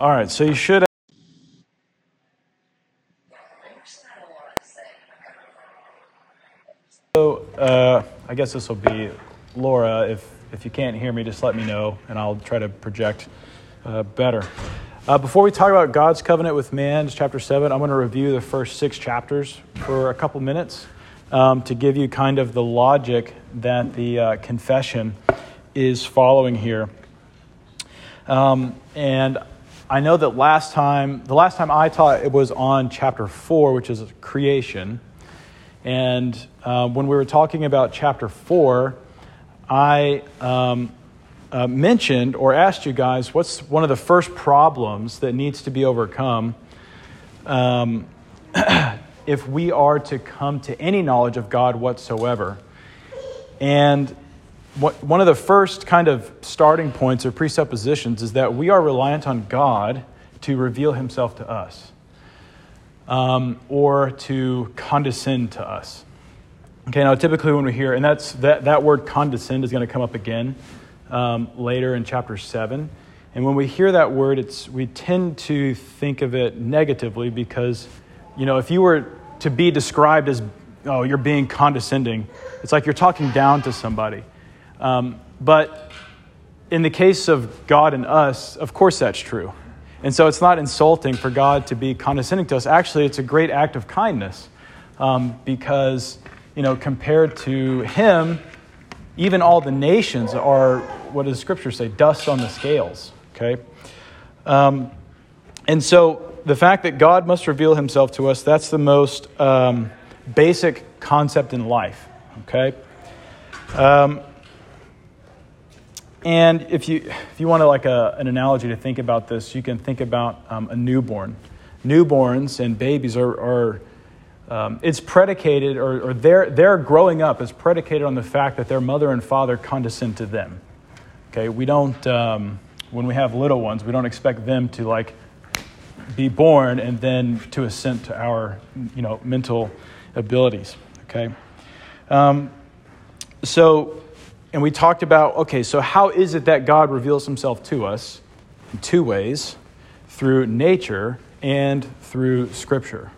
All right, so you should. So uh, I guess this will be Laura. If if you can't hear me, just let me know, and I'll try to project uh, better. Uh, before we talk about God's covenant with man, chapter seven, I'm going to review the first six chapters for a couple minutes um, to give you kind of the logic that the uh, confession is following here. Um, and I know that last time, the last time I taught, it was on chapter four, which is creation. And uh, when we were talking about chapter four, I um, uh, mentioned or asked you guys what's one of the first problems that needs to be overcome um, if we are to come to any knowledge of God whatsoever. And one of the first kind of starting points or presuppositions is that we are reliant on God to reveal himself to us um, or to condescend to us. Okay, now typically when we hear, and that's, that, that word condescend is going to come up again um, later in chapter 7. And when we hear that word, it's, we tend to think of it negatively because, you know, if you were to be described as, oh, you're being condescending, it's like you're talking down to somebody. Um, but in the case of God and us, of course that's true. And so it's not insulting for God to be condescending to us. Actually, it's a great act of kindness um, because, you know, compared to Him, even all the nations are, what does Scripture say, dust on the scales, okay? Um, and so the fact that God must reveal Himself to us, that's the most um, basic concept in life, okay? Um, and if you, if you want to like a, an analogy to think about this, you can think about um, a newborn. Newborns and babies are, are um, it's predicated, or, or their, their growing up is predicated on the fact that their mother and father condescend to them. Okay, we don't, um, when we have little ones, we don't expect them to like be born and then to assent to our, you know, mental abilities. Okay, um, so and we talked about okay, so how is it that God reveals himself to us? In two ways through nature and through Scripture.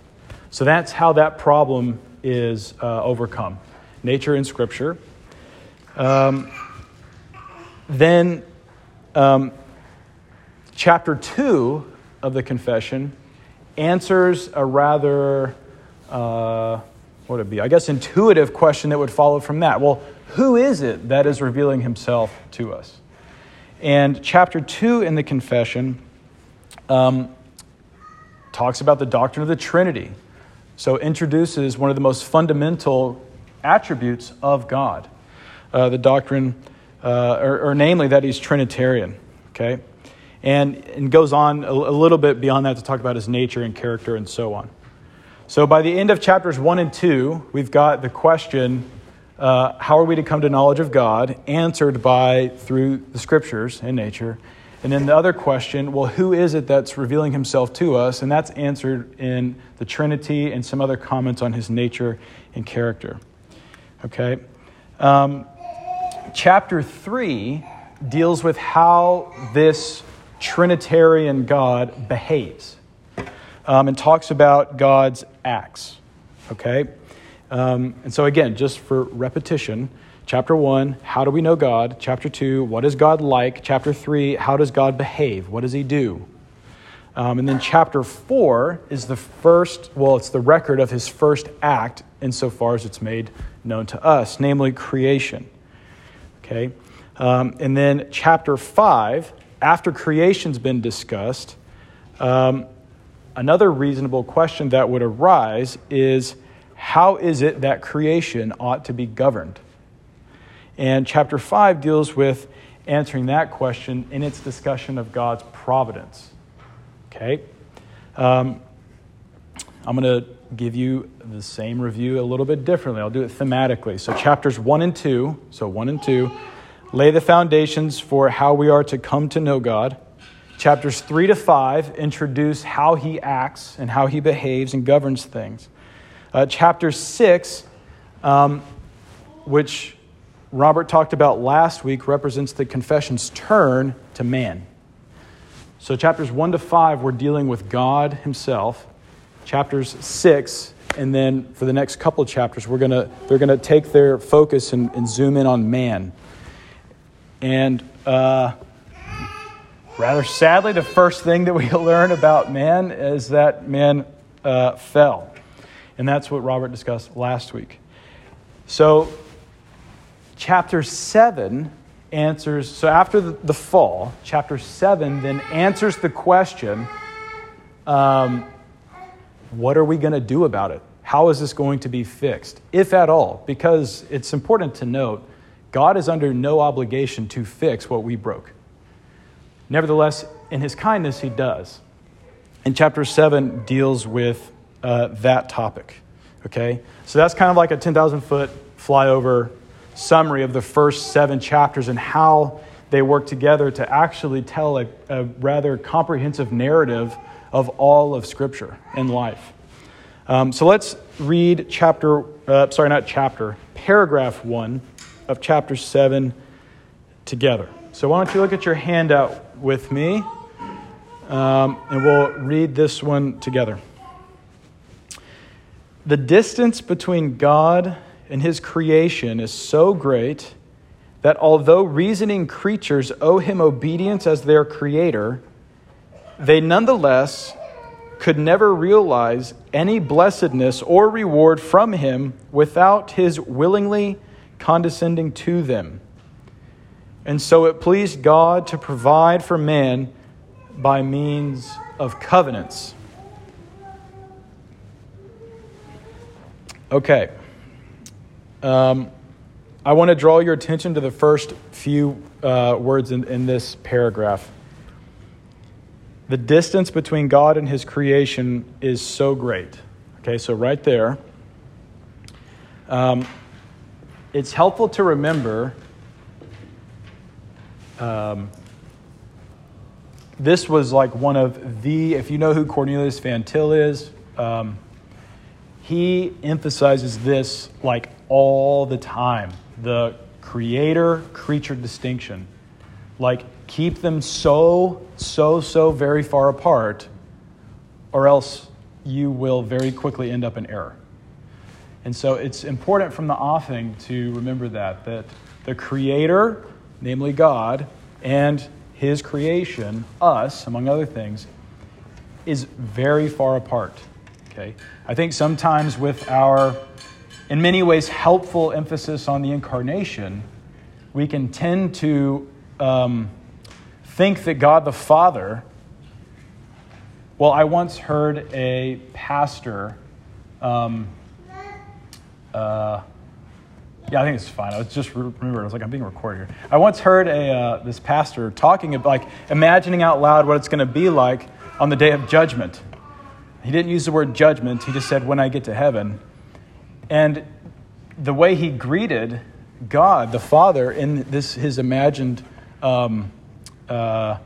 So that's how that problem is uh, overcome nature and Scripture. Um, then, um, chapter 2 of the confession answers a rather, uh, what would it be? I guess intuitive question that would follow from that. Well, who is it that is revealing himself to us? And chapter 2 in the confession um, talks about the doctrine of the Trinity. So, introduces one of the most fundamental attributes of God uh, the doctrine, uh, or, or, namely that he's Trinitarian. Okay? And, and goes on a, a little bit beyond that to talk about his nature and character and so on. So, by the end of chapters 1 and 2, we've got the question uh, how are we to come to knowledge of God, answered by through the scriptures and nature. And then the other question, well, who is it that's revealing himself to us? And that's answered in the Trinity and some other comments on his nature and character. Okay? Um, chapter 3 deals with how this Trinitarian God behaves um, and talks about God's acts. Okay? Um, and so, again, just for repetition, chapter one, how do we know God? Chapter two, what is God like? Chapter three, how does God behave? What does he do? Um, and then chapter four is the first, well, it's the record of his first act insofar as it's made known to us, namely creation. Okay? Um, and then chapter five, after creation's been discussed, um, another reasonable question that would arise is how is it that creation ought to be governed? And chapter 5 deals with answering that question in its discussion of God's providence. Okay? Um, I'm going to give you the same review a little bit differently. I'll do it thematically. So, chapters 1 and 2, so 1 and 2, lay the foundations for how we are to come to know God. Chapters 3 to 5 introduce how he acts and how he behaves and governs things. Uh, chapter 6, um, which Robert talked about last week, represents the confession's turn to man. So, chapters 1 to 5, we're dealing with God Himself. Chapters 6, and then for the next couple of chapters, we're gonna, they're going to take their focus and, and, zoom in on man. And uh, rather sadly, the first thing that we learn about man is that man uh, fell. And that's what Robert discussed last week. So, chapter 7 answers, so after the, the fall, chapter 7 then answers the question um, what are we going to do about it? How is this going to be fixed, if at all? Because it's important to note God is under no obligation to fix what we broke. Nevertheless, in his kindness, he does. And chapter 7 deals with uh, that topic. Okay? So that's kind of like a 10,000 foot flyover summary of the first seven chapters and how they work together to actually tell a, a rather comprehensive narrative of all of Scripture and life. Um, so let's read chapter, uh, sorry, not chapter, paragraph one of chapter seven together. So why don't you look at your handout with me, um, and we'll read this one together. The distance between God and his creation is so great that although reasoning creatures owe him obedience as their creator, they nonetheless could never realize any blessedness or reward from him without his willingly condescending to them. And so it pleased God to provide for man by means of covenants. Okay. Um, I want to draw your attention to the first few uh, words in, in this paragraph. The distance between God and his creation is so great. Okay, so right there. Um, it's helpful to remember um, this was like one of the, if you know who Cornelius Van Til is, um, he emphasizes this like all the time the creator creature distinction. Like, keep them so, so, so very far apart, or else you will very quickly end up in error. And so it's important from the offing to remember that, that the creator, namely God, and his creation, us, among other things, is very far apart. Okay? I think sometimes with our, in many ways, helpful emphasis on the incarnation, we can tend to um, think that God the Father. Well, I once heard a pastor. Um, uh, yeah, I think it's fine. I was just remembered. I was like, I'm being recorded here. I once heard a uh, this pastor talking about like imagining out loud what it's going to be like on the day of judgment. He didn't use the word judgment, he just said, when I get to heaven. And the way he greeted God, the Father, in this his imagined um, uh,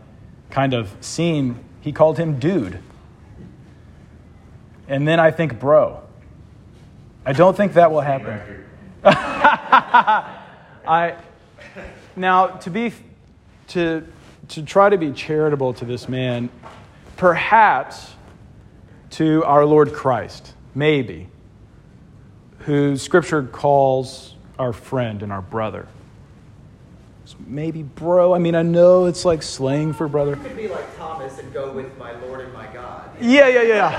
kind of scene, he called him dude. And then I think, bro. I don't think that will happen. I now to be to to try to be charitable to this man, perhaps to our Lord Christ, maybe, who Scripture calls our friend and our brother. So maybe, bro. I mean, I know it's like slang for brother. You could be like Thomas and go with my Lord and my God. Yeah, yeah, yeah.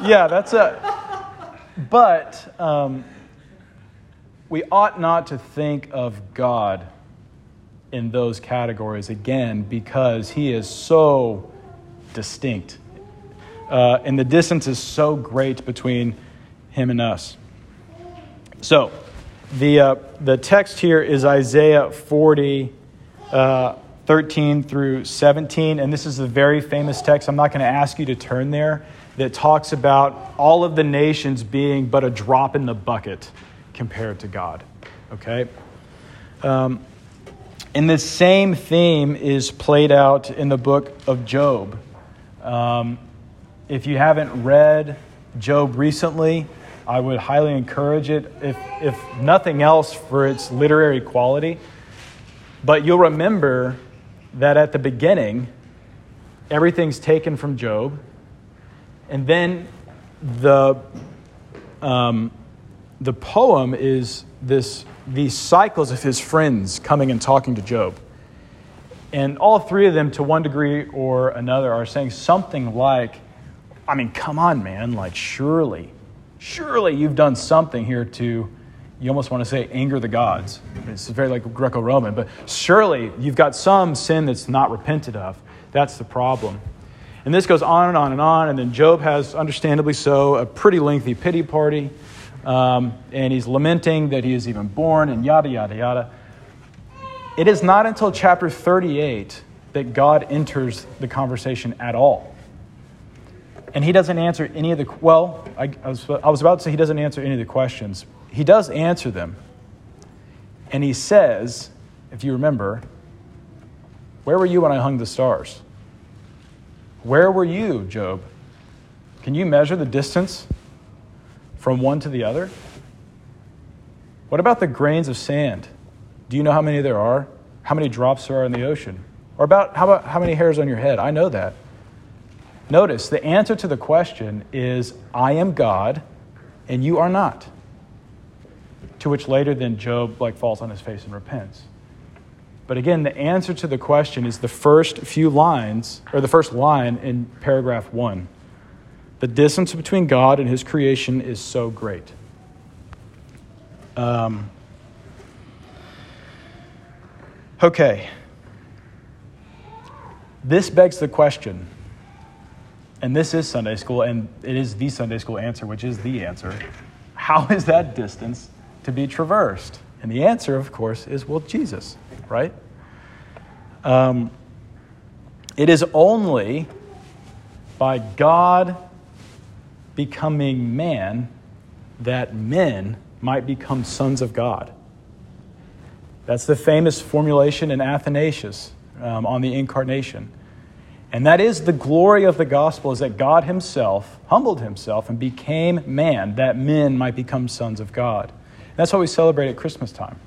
yeah, that's a. But um, we ought not to think of God in those categories again because he is so distinct uh, and the distance is so great between him and us. So, the, uh, the text here is Isaiah 40, uh, 13 through 17, and this is a very famous text. I'm not going to ask you to turn there, that talks about all of the nations being but a drop in the bucket compared to God. Okay? Um, and the same theme is played out in the book of Job. Um, if you haven't read Job recently, I would highly encourage it, if, if nothing else, for its literary quality. But you'll remember that at the beginning, everything's taken from Job, and then the, um, the poem is this, these cycles of his friends coming and talking to Job. And all three of them, to one degree or another, are saying something like, I mean, come on, man, like, surely, surely you've done something here to, you almost want to say, anger the gods. It's very like Greco Roman, but surely you've got some sin that's not repented of. That's the problem. And this goes on and on and on, and then Job has, understandably so, a pretty lengthy pity party. Um, and he's lamenting that he is even born, and yada, yada, yada. It is not until chapter 38 that God enters the conversation at all. And he doesn't answer any of the, well, I, I, was, I was about to say he doesn't answer any of the questions. He does answer them. And he says, if you remember, where were you when I hung the stars? Where were you, Job? Can you measure the distance from one to the other? What about the grains of sand? Do you know how many there are? How many drops there are in the ocean? Or about how about how many hairs on your head? I know that. Notice the answer to the question is I am God and you are not. To which later then Job like falls on his face and repents. But again, the answer to the question is the first few lines, or the first line in paragraph one. The distance between God and his creation is so great. Um, Okay. This begs the question, and this is Sunday school, and it is the Sunday school answer, which is the answer. How is that distance to be traversed? And the answer, of course, is well, Jesus, right? Um, it is only by God becoming man that men might become sons of God. That's the famous formulation in Athanasius um, on the incarnation. And that is the glory of the gospel is that God himself humbled himself and became man that men might become sons of God. And that's what we celebrate at Christmas time.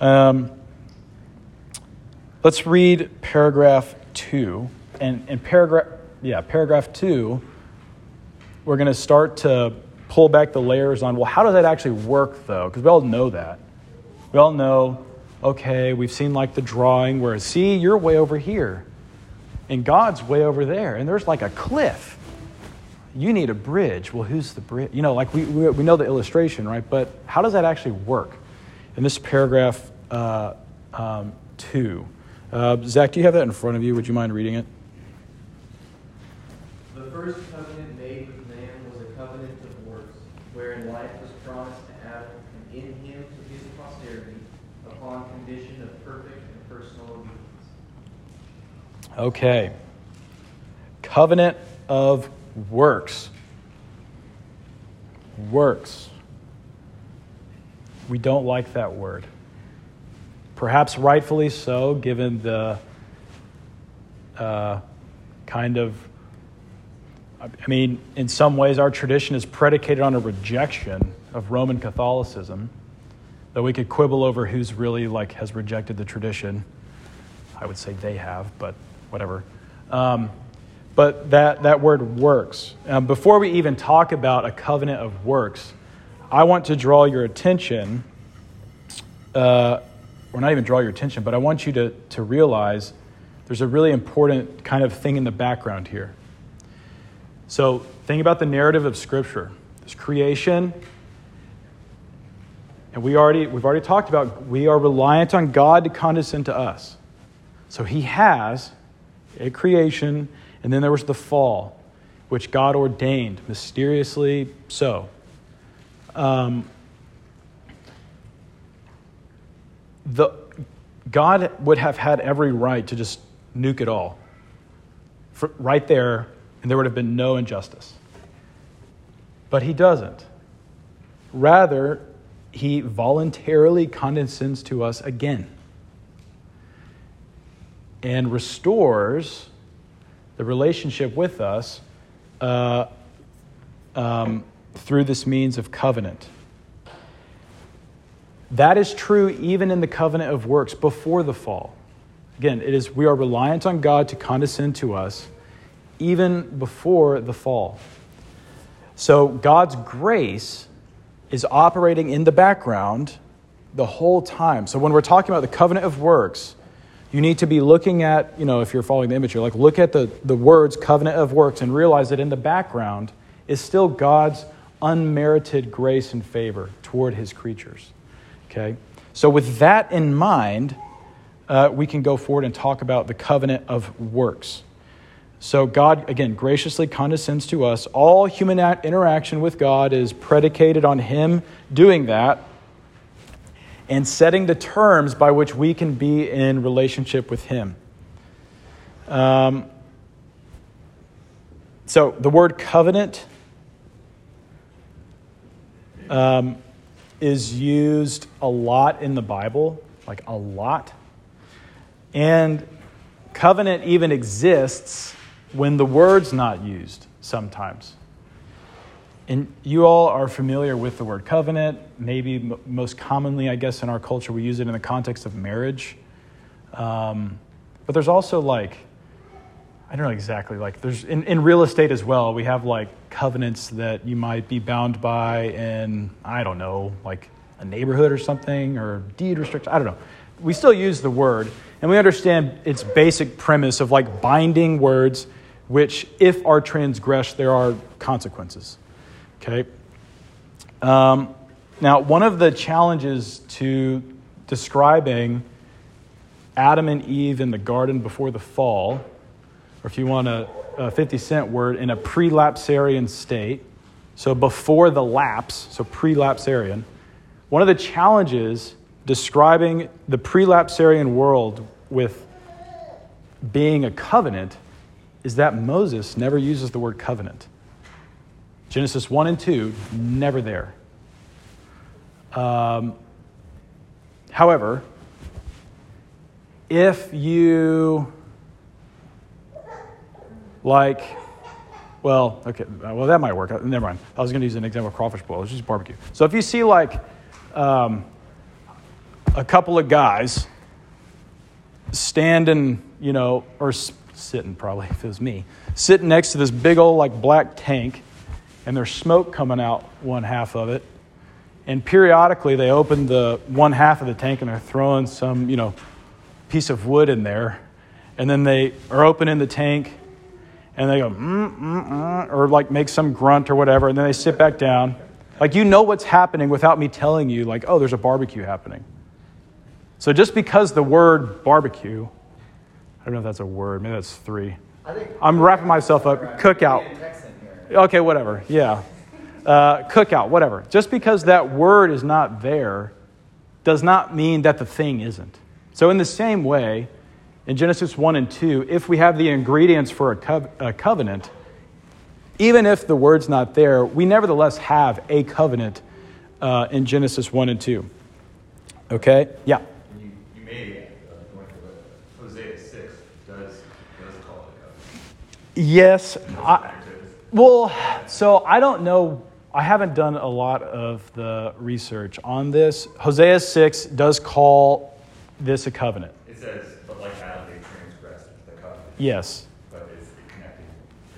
Um, let's read paragraph 2. And in paragraph, yeah, paragraph 2, we're going to start to pull back the layers on, well, how does that actually work, though? Because we all know that. We all know, okay, we've seen like the drawing where, see, you're way over here, and God's way over there, and there's like a cliff. You need a bridge. Well, who's the bridge? You know, like we, we, we know the illustration, right? But how does that actually work? In this paragraph uh, um, two, uh, Zach, do you have that in front of you? Would you mind reading it? The first covenant made with man was a covenant of works, wherein life was promised to Adam, and in him to his posterity, upon condition of perfect and personal obedience. Okay. Covenant of works. Works. We don't like that word. Perhaps rightfully so, given the uh, kind of, I mean, in some ways, our tradition is predicated on a rejection of Roman Catholicism, though we could quibble over who's really like has rejected the tradition. I would say they have, but whatever. Um, but that, that word works. Um, before we even talk about a covenant of works, I want to draw your attention, uh, or not even draw your attention, but I want you to, to realize there's a really important kind of thing in the background here. So, think about the narrative of Scripture. There's creation, and we already, we've already talked about we are reliant on God to condescend to us. So, He has a creation, and then there was the fall, which God ordained mysteriously so. Um, the, God would have had every right to just nuke it all For, right there, and there would have been no injustice. But he doesn't. Rather, he voluntarily condescends to us again and restores the relationship with us uh, um, through this means of covenant. That is true even in the covenant of works before the fall. Again, it is we are reliant on God to condescend to us even before the fall. So God's grace is operating in the background the whole time. So when we're talking about the covenant of works, you need to be looking at, you know, if you're following the image, you're like, look at the, the words covenant of works and realize that in the background is still God's unmerited grace and favor toward his creatures. Okay? So, with that in mind, uh, we can go forward and talk about the covenant of works. So, God, again, graciously condescends to us. All human interaction with God is predicated on Him doing that and setting the terms by which we can be in relationship with Him. Um, so, the word covenant um, is used a lot in the Bible, like a lot. And covenant even exists when the word's not used sometimes. And you all are familiar with the word covenant. Maybe m- most commonly, I guess, in our culture, we use it in the context of marriage. Um, but there's also like, I don't know exactly, like, there's in, in real estate as well, we have like covenants that you might be bound by in, I don't know, like a neighborhood or something, or deed restrictions. I don't know. We still use the word, and we understand its basic premise of like binding words, which, if are transgressed, there are consequences. Okay? Um, now, one of the challenges to describing Adam and Eve in the garden before the fall, or if you want a, a 50 cent word, in a prelapsarian state, so before the lapse, so prelapsarian, one of the challenges describing the prelapsarian world with being a covenant is that Moses never uses the word covenant. Genesis 1 and 2, never there. Um, however, if you like, well, okay, well, that might work. Never mind. I was going to use an example of crawfish boil. It's just barbecue. So if you see like um, a couple of guys standing, you know, or sitting probably if it was me, sitting next to this big old like black tank, and there's smoke coming out one half of it. And periodically they open the one half of the tank and they're throwing some, you know, piece of wood in there. And then they are opening the tank and they go, mm, mm, mm, or like make some grunt or whatever. And then they sit back down. Like you know what's happening without me telling you, like, oh, there's a barbecue happening. So just because the word barbecue, I don't know if that's a word, maybe that's three. I think I'm wrapping myself up. Cookout. Okay, whatever. Yeah. Uh, cookout, whatever. Just because that word is not there does not mean that the thing isn't. So, in the same way, in Genesis 1 and 2, if we have the ingredients for a, co- a covenant, even if the word's not there, we nevertheless have a covenant uh, in Genesis 1 and 2. Okay? Yeah. You, you made uh, Hosea 6 does, does call it a covenant. Yes. I, well, so I don't know. I haven't done a lot of the research on this. Hosea 6 does call this a covenant. It says, but like Adam, they transgressed the covenant. Yes. But is connected?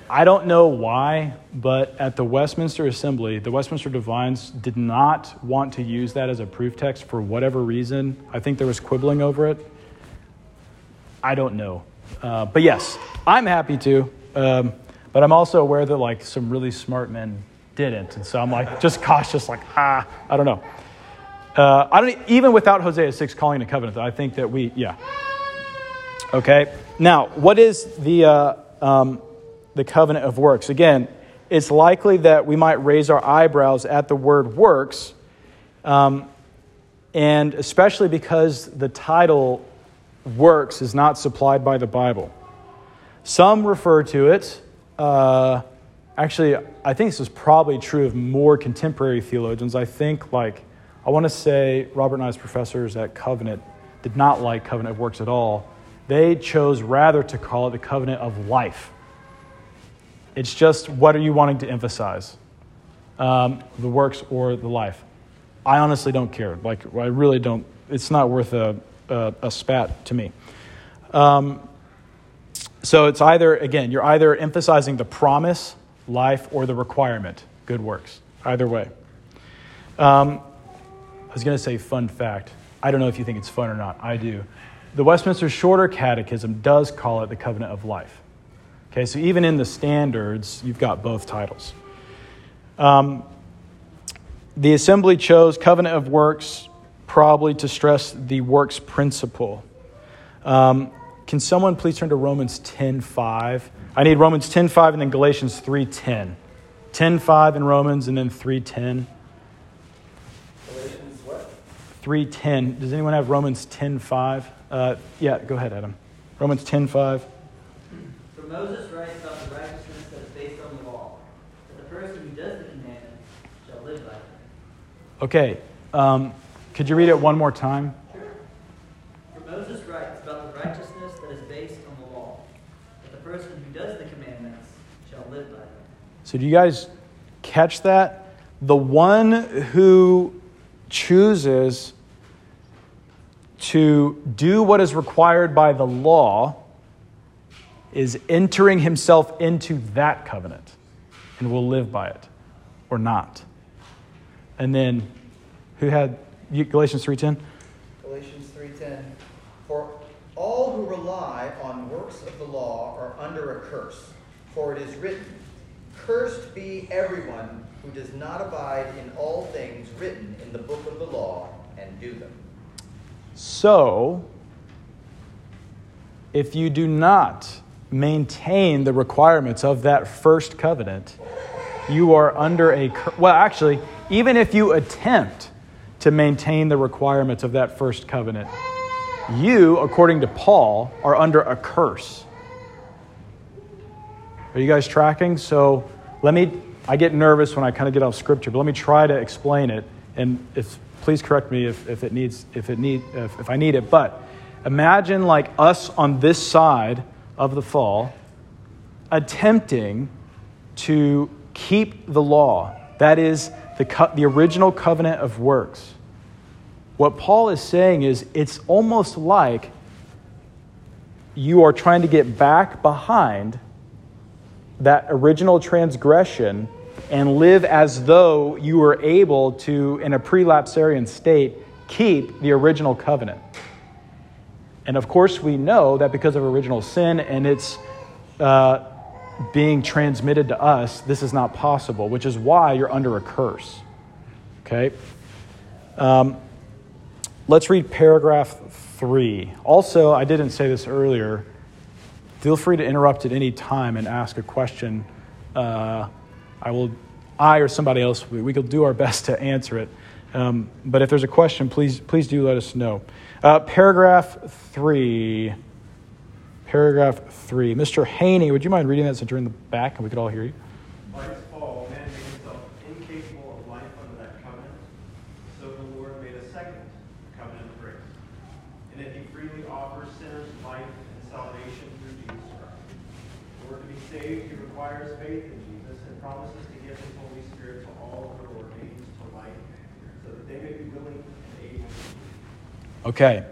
I don't know why, but at the Westminster Assembly, the Westminster Divines did not want to use that as a proof text for whatever reason. I think there was quibbling over it. I don't know. Uh, but yes, I'm happy to. Um, but I'm also aware that like some really smart men didn't. And so I'm like just cautious, like, ah, I don't know. Uh, I don't even without Hosea 6 calling a covenant, I think that we, yeah. Okay. Now, what is the, uh, um, the covenant of works? Again, it's likely that we might raise our eyebrows at the word works, um, and especially because the title works is not supplied by the Bible. Some refer to it uh, actually, I think this is probably true of more contemporary theologians. I think, like, I want to say Robert Nye's professors at Covenant did not like covenant of works at all. They chose rather to call it the covenant of life. It's just what are you wanting to emphasize? Um, the works or the life? I honestly don't care. Like, I really don't. It's not worth a, a, a spat to me. Um, so it's either, again, you're either emphasizing the promise, life, or the requirement, good works. Either way. Um, I was going to say fun fact. I don't know if you think it's fun or not. I do. The Westminster Shorter Catechism does call it the covenant of life. Okay, so even in the standards, you've got both titles. Um, the assembly chose covenant of works probably to stress the works principle. Um, can someone please turn to Romans 10:5? I need Romans 10:5 and then Galatians 3:10. 10:5 in Romans and then 3:10. Galatians what? 3:10. Does anyone have Romans 10:5? Uh, yeah, go ahead, Adam. Romans 10:5. For Moses writes about the righteousness that is based on the law, that the person who does the commandments shall live by them. Okay. Um, could you read it one more time? Sure. For Moses writes about the righteousness that is based on the law, that the person who does the commandments shall live by them. So, do you guys catch that? The one who chooses to do what is required by the law is entering himself into that covenant and will live by it or not. And then, who had Galatians 3:10? Galatians 3:10. For all who rely on works of the law are under a curse, for it is written, "Cursed be everyone who does not abide in all things written in the book of the law and do them." So, if you do not maintain the requirements of that first covenant, you are under a well, actually, even if you attempt to maintain the requirements of that first covenant, you, according to Paul, are under a curse. Are you guys tracking? So, let me I get nervous when I kind of get off scripture, but let me try to explain it. And if please correct me if, if it needs if it need if, if i need it. But imagine like us on this side of the fall attempting to keep the law. That is the, co- the original covenant of works. What paul is saying is it's almost like you are trying to get back behind that original transgression and live as though you were able to, in a prelapsarian state, keep the original covenant. And of course, we know that because of original sin and its uh, being transmitted to us, this is not possible, which is why you're under a curse. Okay? Um, let's read paragraph three. Also, I didn't say this earlier. Feel free to interrupt at any time and ask a question. Uh, I will, I or somebody else, we, we could do our best to answer it. Um, but if there's a question, please, please do let us know. Uh, paragraph three. Paragraph three. Mr. Haney, would you mind reading that since you're in the back and we could all hear you? By his fall, man made himself incapable of life under that covenant. So the Lord made a second covenant of grace. And that he freely offers sinners life and salvation through Jesus Christ. For to be saved, he requires faith in Jesus and promises to give his Holy Spirit to all who are ordained to life, so that they may be willing and able to Okay,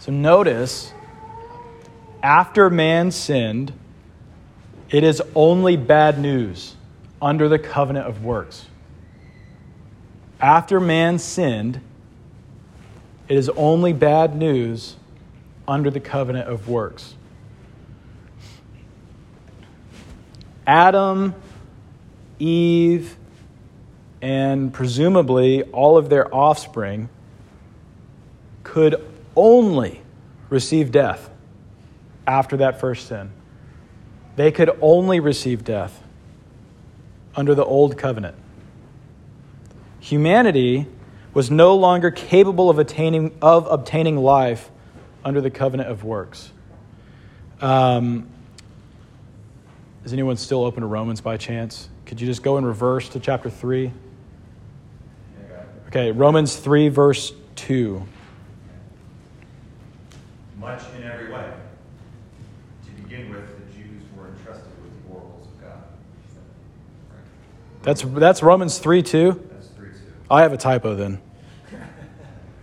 so notice after man sinned, it is only bad news under the covenant of works. After man sinned, it is only bad news under the covenant of works. Adam, Eve, and presumably all of their offspring could only receive death after that first sin. They could only receive death under the old covenant. Humanity was no longer capable of attaining, of obtaining life under the covenant of works. Um, is anyone still open to Romans by chance? Could you just go in reverse to chapter 3? Okay, Romans 3, verse 2. Much in every way. To begin with, the Jews were entrusted with the oracles of God. Right. That's, that's Romans 3, 2. That's three two. I have a typo then.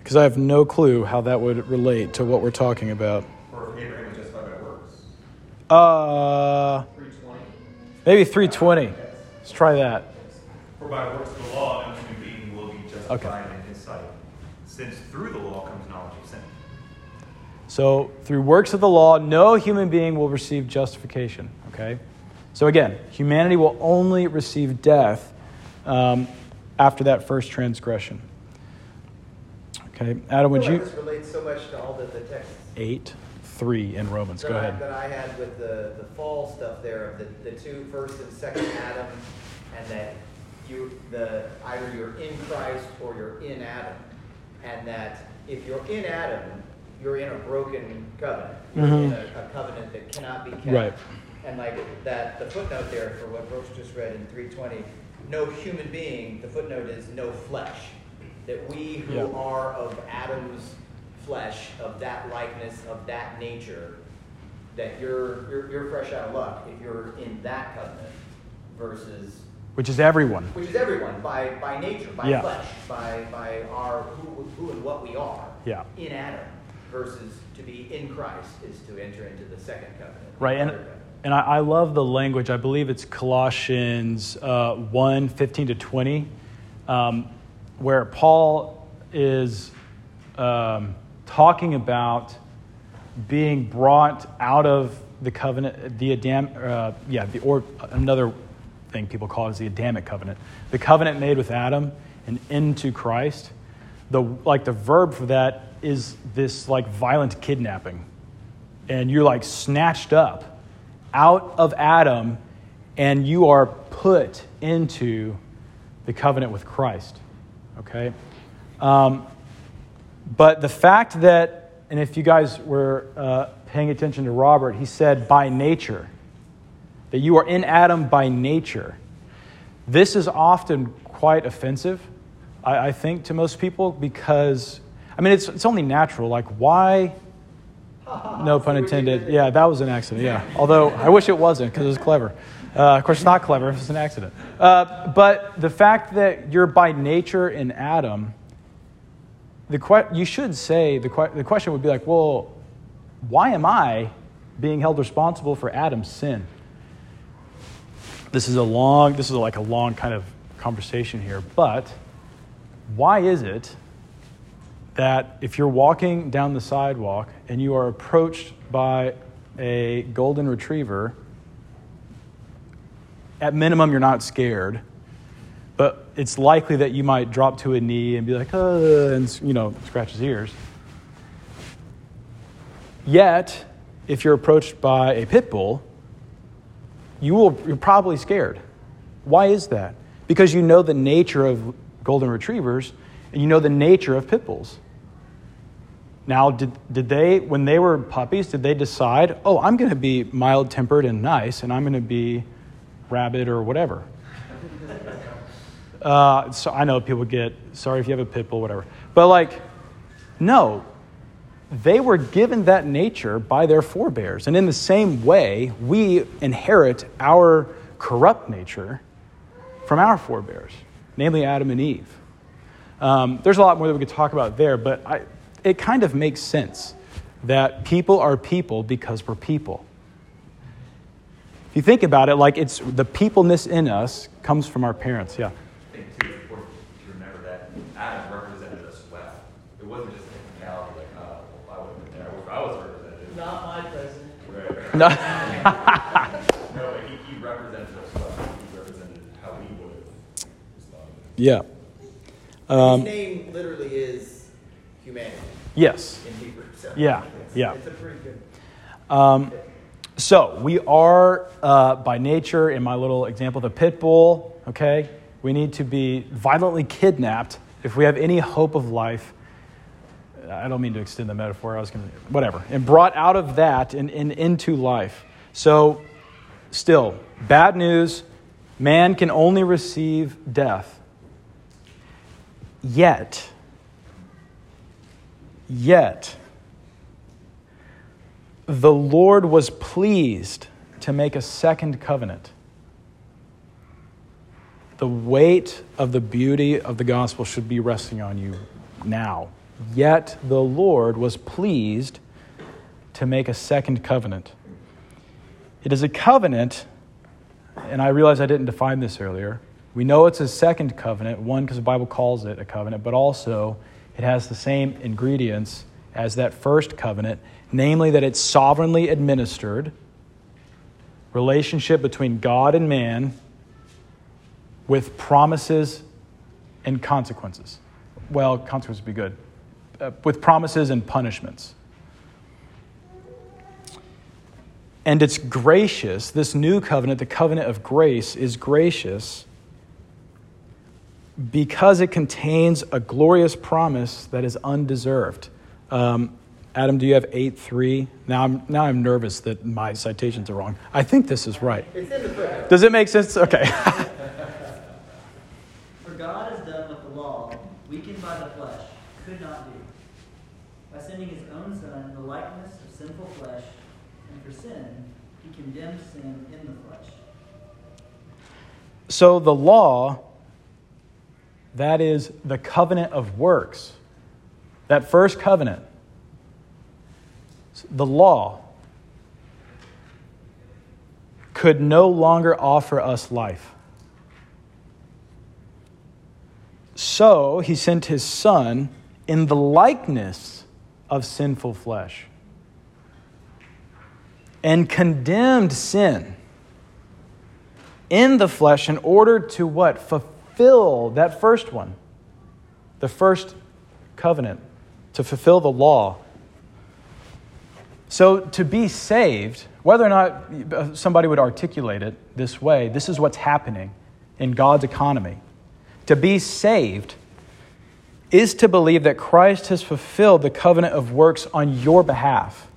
Because I have no clue how that would relate to what we're talking about. For Abraham was justified by Uh, maybe 320. Let's try that. For by works of the law, no human being will be justified in his sight, since through the law comes knowledge of sin. So, through works of the law, no human being will receive justification. Okay? So, again, humanity will only receive death um, after that first transgression. Okay, Adam, would you? This relates so much to all the, the texts 8 3 in Romans. that Go I, ahead. that I had with the, the fall stuff there of the, the two first and second Adam, and that you the either you're in Christ or you're in Adam, and that if you're in Adam, you're in a broken covenant. Mm-hmm. You're in a, a covenant that cannot be kept. Right. And like that, the footnote there for what Brooks just read in 320, no human being. The footnote is no flesh. That we who Yeah. are of Adam's flesh, of that likeness, of that nature, that you're, you're, you're fresh out of luck if you're in that covenant versus, Which is everyone. which is everyone by, by nature, by Yeah. flesh, by, by our who, who and what we are Yeah. in Adam versus to be in Christ is to enter into the second covenant. Right, and, covenant. and I, I love the language. I believe it's Colossians uh, 1 15 to 20, um, where Paul is um, talking about being brought out of the covenant, the Adam, uh, yeah, the, or another thing people call it is the Adamic covenant, the covenant made with Adam and into Christ. The like the verb for that is this like violent kidnapping, and you're like snatched up out of Adam, and you are put into the covenant with Christ. Okay, um, but the fact that, and if you guys were uh, paying attention to Robert, he said by nature, that you are in Adam by nature. This is often quite offensive, I, I think, to most people because, I mean, it's, it's only natural. Like, why? No pun intended. Yeah, that was an accident. Yeah. Although I wish it wasn't because it was clever. Uh, of course, it's not clever. It's an accident. Uh, but the fact that you're by nature in Adam, the que- you should say the, que- the question would be like, well, why am I being held responsible for Adam's sin? This is a long. This is like a long kind of conversation here. But why is it that if you're walking down the sidewalk and you are approached by a golden retriever, at minimum you're not scared, but it's likely that you might drop to a knee and be like, uh, and you know, scratch his ears. Yet, if you're approached by a pit bull, you will, you're probably scared. Why is that? Because you know the nature of golden retrievers and you know the nature of pit bulls. Now, did, did they, when they were puppies, did they decide, oh, I'm going to be mild tempered and nice, and I'm going to be rabid or whatever? Uh, so I know people get, sorry if you have a pit bull, whatever. But, like, no, they were given that nature by their forebears. And in the same way, we inherit our corrupt nature from our forebears, namely Adam and Eve. Um, there's a lot more that we could talk about there, but I, it kind of makes sense that people are people because we're people. If you think about it, like it's the peopleness in us comes from our parents. Yeah. I think too, it's important to remember that Adam represented us well. It wasn't just a technicality like, oh, well, I would have been there. I I was represented. Not my president. Right. No. No, he, he represented us well. He represented how we would have responded. yeah. Um, His name literally is humanity yes. in Hebrew. So Yeah, it's, yeah. It's a pretty good. Um, so we are uh, by nature, in my little example, the pit bull. Okay, we need to be violently kidnapped if we have any hope of life. I don't mean to extend the metaphor. I was going to whatever, and brought out of that and, and into life. So, still, bad news. Man can only receive death. Yet, yet, the Lord was pleased to make a second covenant. The weight of the beauty of the gospel should be resting on you now. Yet the Lord was pleased to make a second covenant. It is a covenant, and I realize I didn't define this earlier. We know it's a second covenant, one, because the Bible calls it a covenant, but also it has the same ingredients as that first covenant, namely that it's sovereignly administered, relationship between God and man with promises and consequences. Well, consequences would be good. Uh, with promises and punishments. And it's gracious. This new covenant, the covenant of grace, is gracious because it contains a glorious promise that is undeserved. Um, Adam, do you have 8 3? Now I'm, now I'm nervous that my citations are wrong. I think this is right. It's in the footnote. Does it make sense? Okay. For God has done what the law, weakened by the flesh, could not do. By sending his own Son in the likeness of sinful flesh, and for sin, he condemned sin in the flesh. so the law, that is the covenant of works, that first covenant, the law could no longer offer us life. So he sent his son in the likeness of sinful flesh and condemned sin in the flesh in order to what? Fulfill that first one, the first covenant, to fulfill the law. So to be saved, whether or not somebody would articulate it this way, this is what's happening in God's economy. To be saved is to believe that Christ has fulfilled the covenant of works on your behalf.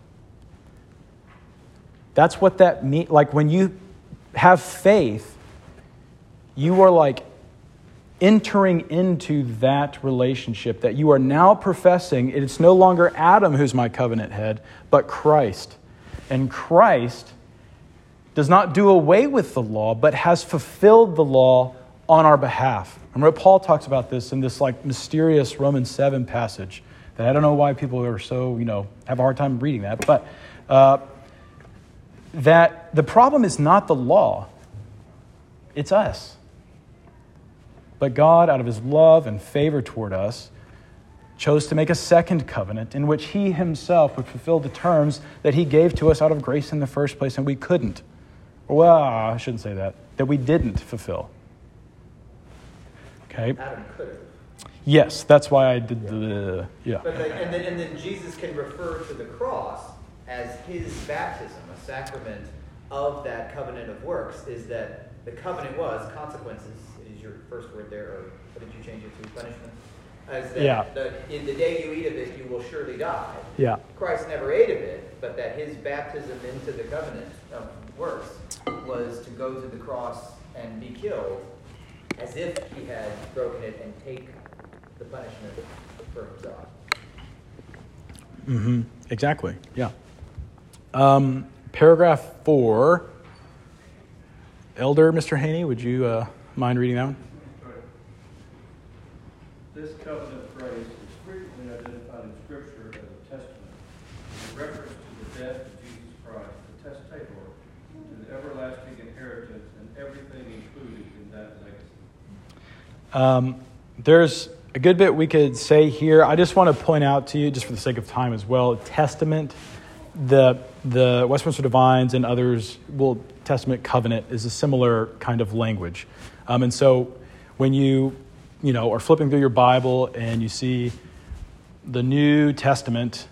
That's what that means. Like when you have faith, you are like entering into that relationship that you are now professing. It's no longer Adam who's my covenant head, but Christ. And Christ does not do away with the law, but has fulfilled the law on our behalf. Remember, Paul talks about this in this like mysterious Romans 7 passage that I don't know why people are so, you know, have a hard time reading that. But uh, that the problem is not the law, it's us. But God, out of his love and favor toward us, chose to make a second covenant in which he himself would fulfill the terms that he gave to us out of grace in the first place, and we couldn't. Well, I shouldn't say that, that we didn't fulfill. Okay? Adam could have. Yes, that's why I did the. Yeah. But the, and, then, and then Jesus can refer to the cross as his baptism, a sacrament of that covenant of works, is that the covenant was consequences, your first word there, or what did you change it to? Punishment? As that Yeah. the, in the day you eat of it, you will surely die. Yeah. Christ never ate of it, but that his baptism into the covenant of works was to go to the cross and be killed as if he had broken it and take the punishment for himself. Mm-hmm. Exactly. Yeah. Um, paragraph four. Elder Mr. Haney, would you uh, mind reading that one? This covenant of grace is frequently identified in Scripture as a testament, in reference to the death of Jesus Christ, the testator, to the everlasting inheritance and everything included in that legacy. Um, there's a good bit we could say here. I just want to point out to you, just for the sake of time as well, Testament, the the Westminster Divines and others will Testament covenant is a similar kind of language, um, and so when you you know are flipping through your Bible and you see the New Testament,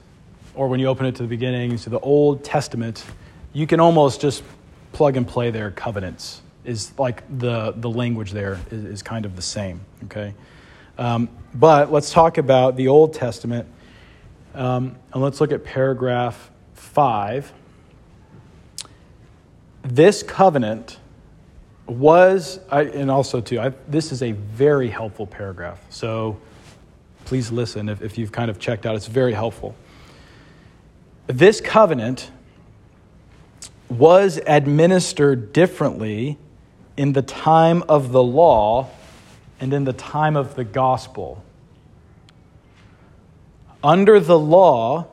or when you open it to the beginning, you see the Old Testament, you can almost just plug and play their covenants. Is like the the language there is, is kind of the same. Okay, um, but let's talk about the Old Testament, um, and let's look at paragraph five. This covenant was, I, and also too, I, this is a very helpful paragraph. So please listen if, if you've kind of checked out. It's very helpful. This covenant was administered differently in the time of the law and in the time of the gospel. Under the law,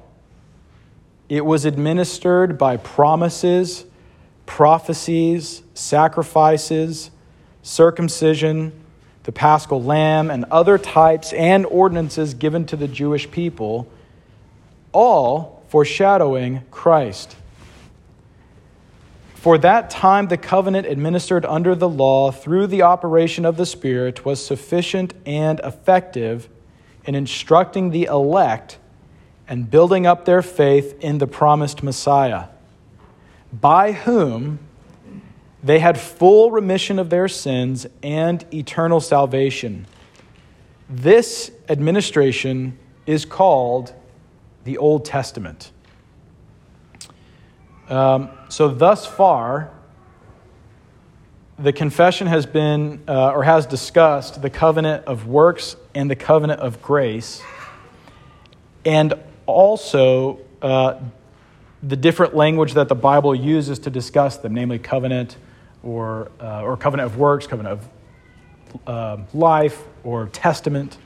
it was administered by promises, prophecies, sacrifices, circumcision, the paschal lamb, and other types and ordinances given to the Jewish people, all foreshadowing Christ. For that time, the covenant administered under the law through the operation of the Spirit was sufficient and effective in instructing the elect and building up their faith in the promised Messiah, by whom they had full remission of their sins and eternal salvation. This administration is called the Old Testament. Um, so, thus far, the confession has been uh, or has discussed the covenant of works and the covenant of grace, and also uh, the different language that the Bible uses to discuss them, namely covenant or, uh, or covenant of works, covenant of uh, life, or testament.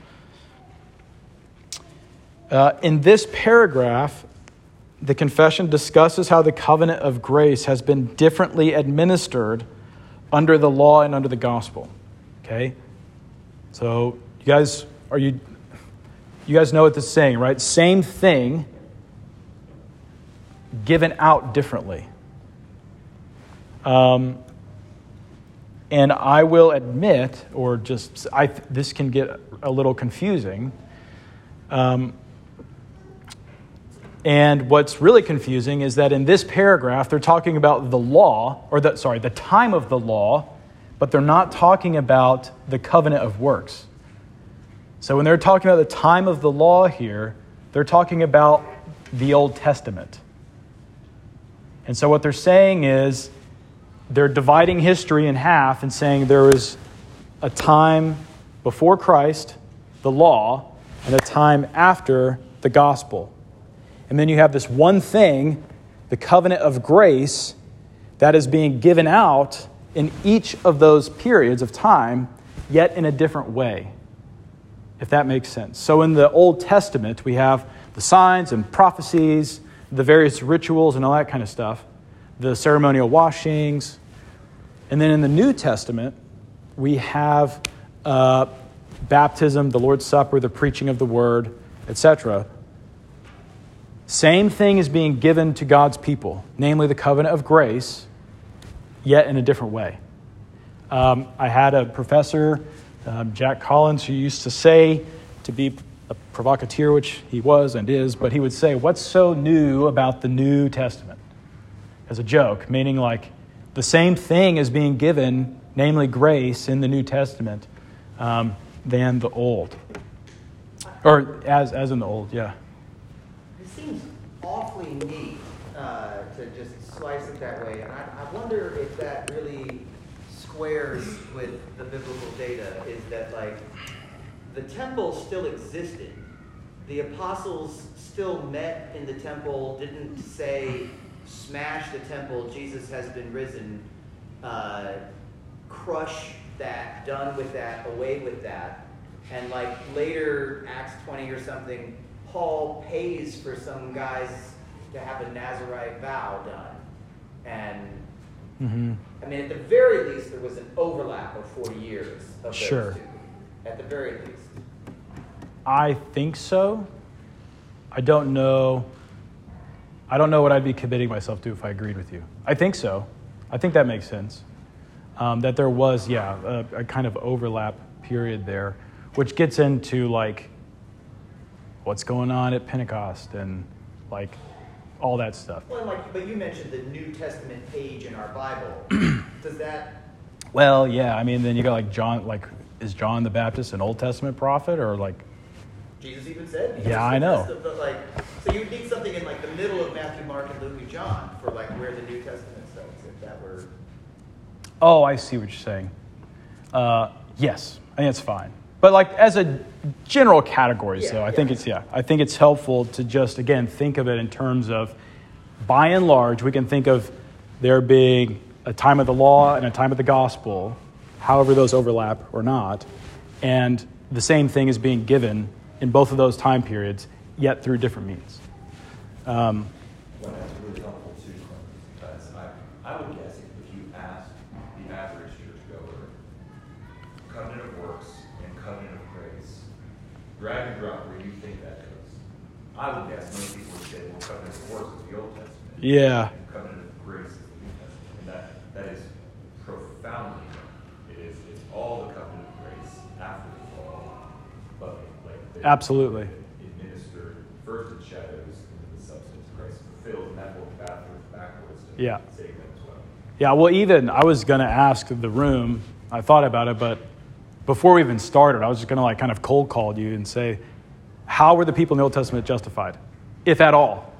Uh, in this paragraph, the confession discusses how the covenant of grace has been differently administered under the law and under the gospel. Okay? So, you guys, are you, you guys know what this is saying, right? Same thing given out differently. Um, and I will admit, or just, I, this can get a little confusing. Um, and what's really confusing is that in this paragraph, they're talking about the law, or the, sorry, the time of the law, but they're not talking about the covenant of works. So when they're talking about the time of the law here, they're talking about the Old Testament. And so what they're saying is they're dividing history in half and saying there was a time before Christ, the law, and a time after the gospel. And then you have this one thing, the covenant of grace, that is being given out in each of those periods of time, yet in a different way, if that makes sense. So in the Old Testament, we have the signs and prophecies, the various rituals and all that kind of stuff, the ceremonial washings. And then in the New Testament, we have uh, baptism, the Lord's Supper, the preaching of the word, etc. Same thing is being given to God's people, namely the covenant of grace, yet in a different way. Um, I had a professor, um, Jack Collins, who used to say, to be provocateur, which he was and is, but he would say, What's so new about the New Testament? As a joke, meaning like the same thing is being given, namely grace, in the New Testament um, than the Old. Or as, as in the Old, yeah It seems awfully neat uh, to just slice it that way. And I, I wonder if that really squares with the biblical data is that, like, the temple still existed. The apostles still met in the temple, didn't say, smash the temple, Jesus has been risen, uh, crush that, done with that, away with that. And like later, Acts 20 or something, Paul pays for some guys to have a Nazarite vow done. And mm-hmm. I mean, at the very least, there was an overlap of 40 years of those sure. two. At the very least. I think so. I don't know. I don't know what I'd be committing myself to if I agreed with you. I think so. I think that makes sense. Um, that there was, yeah, a, a kind of overlap period there, which gets into like what's going on at Pentecost and like all that stuff. Well, like, but you mentioned the New Testament page in our Bible. Does that? Well, yeah. I mean, then you got like John. Like, is John the Baptist an Old Testament prophet or like? Jesus even said. Yeah, I know. The, like, so you need something in like the middle of Matthew, Mark, and Luke, and John for like where the New Testament starts. If that were. Oh, I see what you're saying. Uh, yes, I think it's fine. But like as a general category, yeah, so I yeah. think it's yeah, I think it's helpful to just again think of it in terms of by and large, we can think of there being a time of the law and a time of the gospel, however those overlap or not, and the same thing is being given in both of those time periods, yet through different means. Um, well, that's really helpful too, because I, I would guess if you ask the average churchgoer, covenant of works and covenant of grace, drag and drop where you think that goes. I would guess most people would say, well, covenant of works is the Old Testament. Yeah. And covenant of grace is the New Testament. And that, that is profoundly wrong. It is, it's all the covenant of grace after the fall. But like, they- Absolutely. Administered first in shadows into the substance of Christ fulfilled, and that worked backwards, backwards to Yeah. save them as well. Yeah, well, even I was going to ask the room, I thought about it, but before we even started, I was just going to like kind of cold call you and say, how were the people in the Old Testament justified, if at all?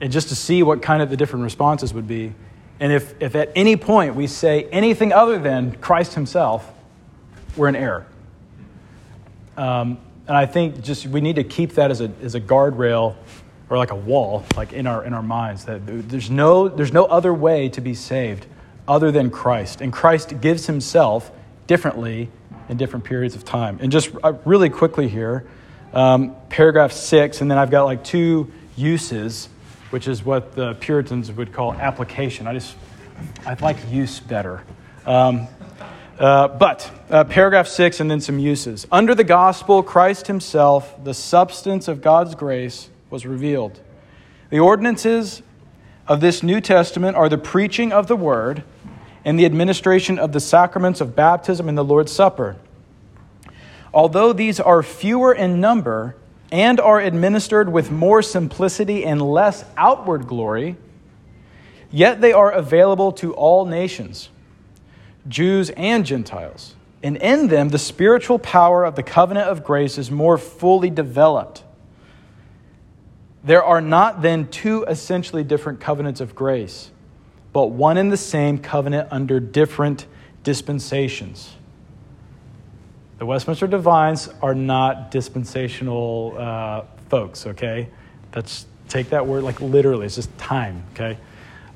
And just to see what kind of the different responses would be. And if, if at any point we say anything other than Christ himself, we're in error. Um, and I think just we need to keep that as a, as a guardrail or like a wall, like in our, in our minds, that there's no, there's no other way to be saved other than Christ. And Christ gives himself differently in different periods of time. And just uh, really quickly here, um, paragraph six, and then I've got like two uses, which is what the Puritans would call application. I just, I like use better. Um, uh, but uh, paragraph six and then some uses. Under the gospel, Christ himself, the substance of God's grace, was revealed. The ordinances of this New Testament are the preaching of the word and the administration of the sacraments of baptism and the Lord's Supper. Although these are fewer in number and are administered with more simplicity and less outward glory, yet they are available to all nations. Jews and Gentiles. And in them, the spiritual power of the covenant of grace is more fully developed. There are not then two essentially different covenants of grace, but one and the same covenant under different dispensations. The Westminster Divines are not dispensational uh, folks, okay? Let's take that word like literally. It's just time, okay?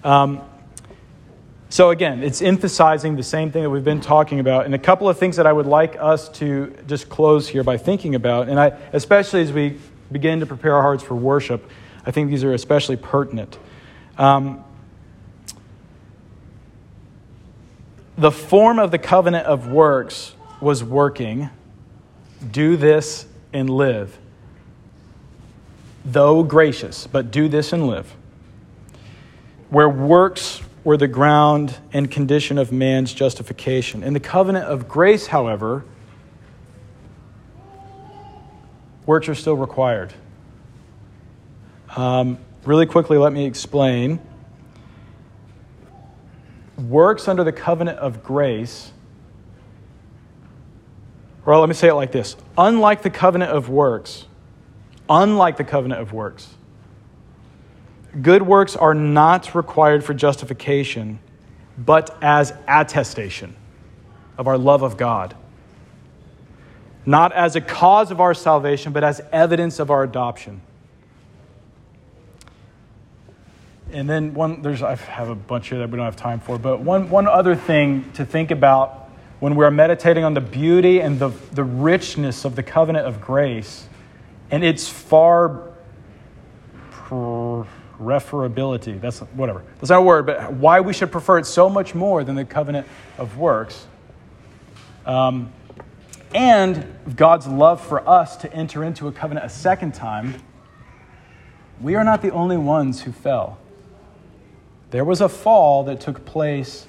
Um, so, again, it's emphasizing the same thing that we've been talking about. And a couple of things that I would like us to just close here by thinking about, and I, especially as we begin to prepare our hearts for worship, I think these are especially pertinent. Um, the form of the covenant of works was working do this and live. Though gracious, but do this and live. Where works were the ground and condition of man's justification. In the covenant of grace, however, works are still required. Um, really quickly, let me explain. Works under the covenant of grace, or let me say it like this unlike the covenant of works, unlike the covenant of works, good works are not required for justification, but as attestation of our love of God. Not as a cause of our salvation, but as evidence of our adoption. And then one, there's, I have a bunch here that we don't have time for, but one, one other thing to think about when we're meditating on the beauty and the, the richness of the covenant of grace and its far preferability. That's whatever. That's not a word, but why we should prefer it so much more than the covenant of works. Um, and God's love for us to enter into a covenant a second time, we are not the only ones who fell. There was a fall that took place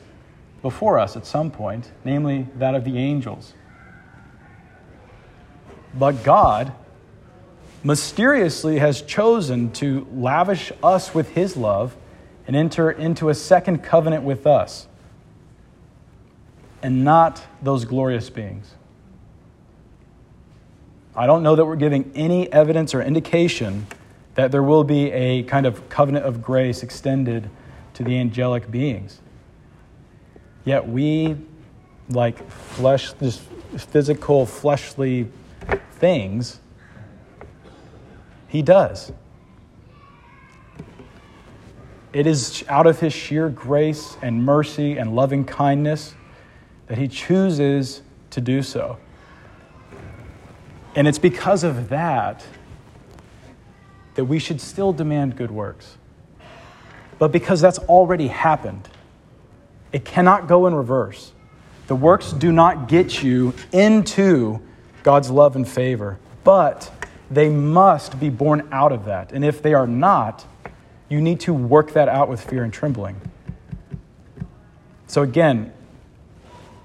before us at some point, namely that of the angels. But God mysteriously has chosen to lavish us with his love and enter into a second covenant with us, and not those glorious beings. I don't know that we're giving any evidence or indication that there will be a kind of covenant of grace extended to the angelic beings. Yet we, like flesh, just physical, fleshly things, he does. It is out of his sheer grace and mercy and loving kindness that he chooses to do so. And it's because of that that we should still demand good works. But because that's already happened, It cannot go in reverse. The works do not get you into God's love and favor, but they must be born out of that. And if they are not, you need to work that out with fear and trembling. So, again,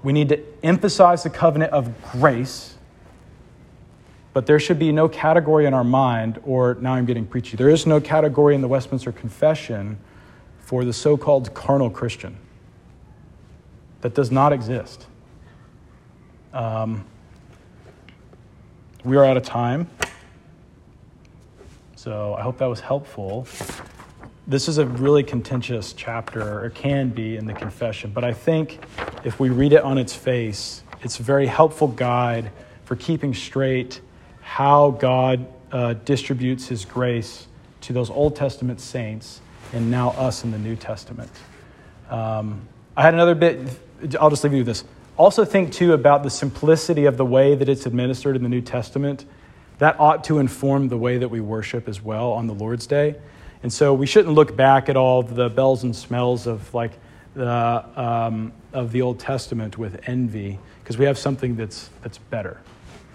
we need to emphasize the covenant of grace, but there should be no category in our mind, or now I'm getting preachy, there is no category in the Westminster Confession for the so called carnal Christian. That does not exist. Um, we are out of time. So I hope that was helpful. This is a really contentious chapter, or can be in the confession, but I think if we read it on its face, it's a very helpful guide for keeping straight how God uh, distributes his grace to those Old Testament saints and now us in the New Testament. Um, I had another bit, I'll just leave you with this. Also, think too about the simplicity of the way that it's administered in the New Testament. That ought to inform the way that we worship as well on the Lord's Day. And so we shouldn't look back at all the bells and smells of like the, um, of the Old Testament with envy because we have something that's, that's better.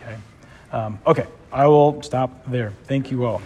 Okay? Um, okay, I will stop there. Thank you all.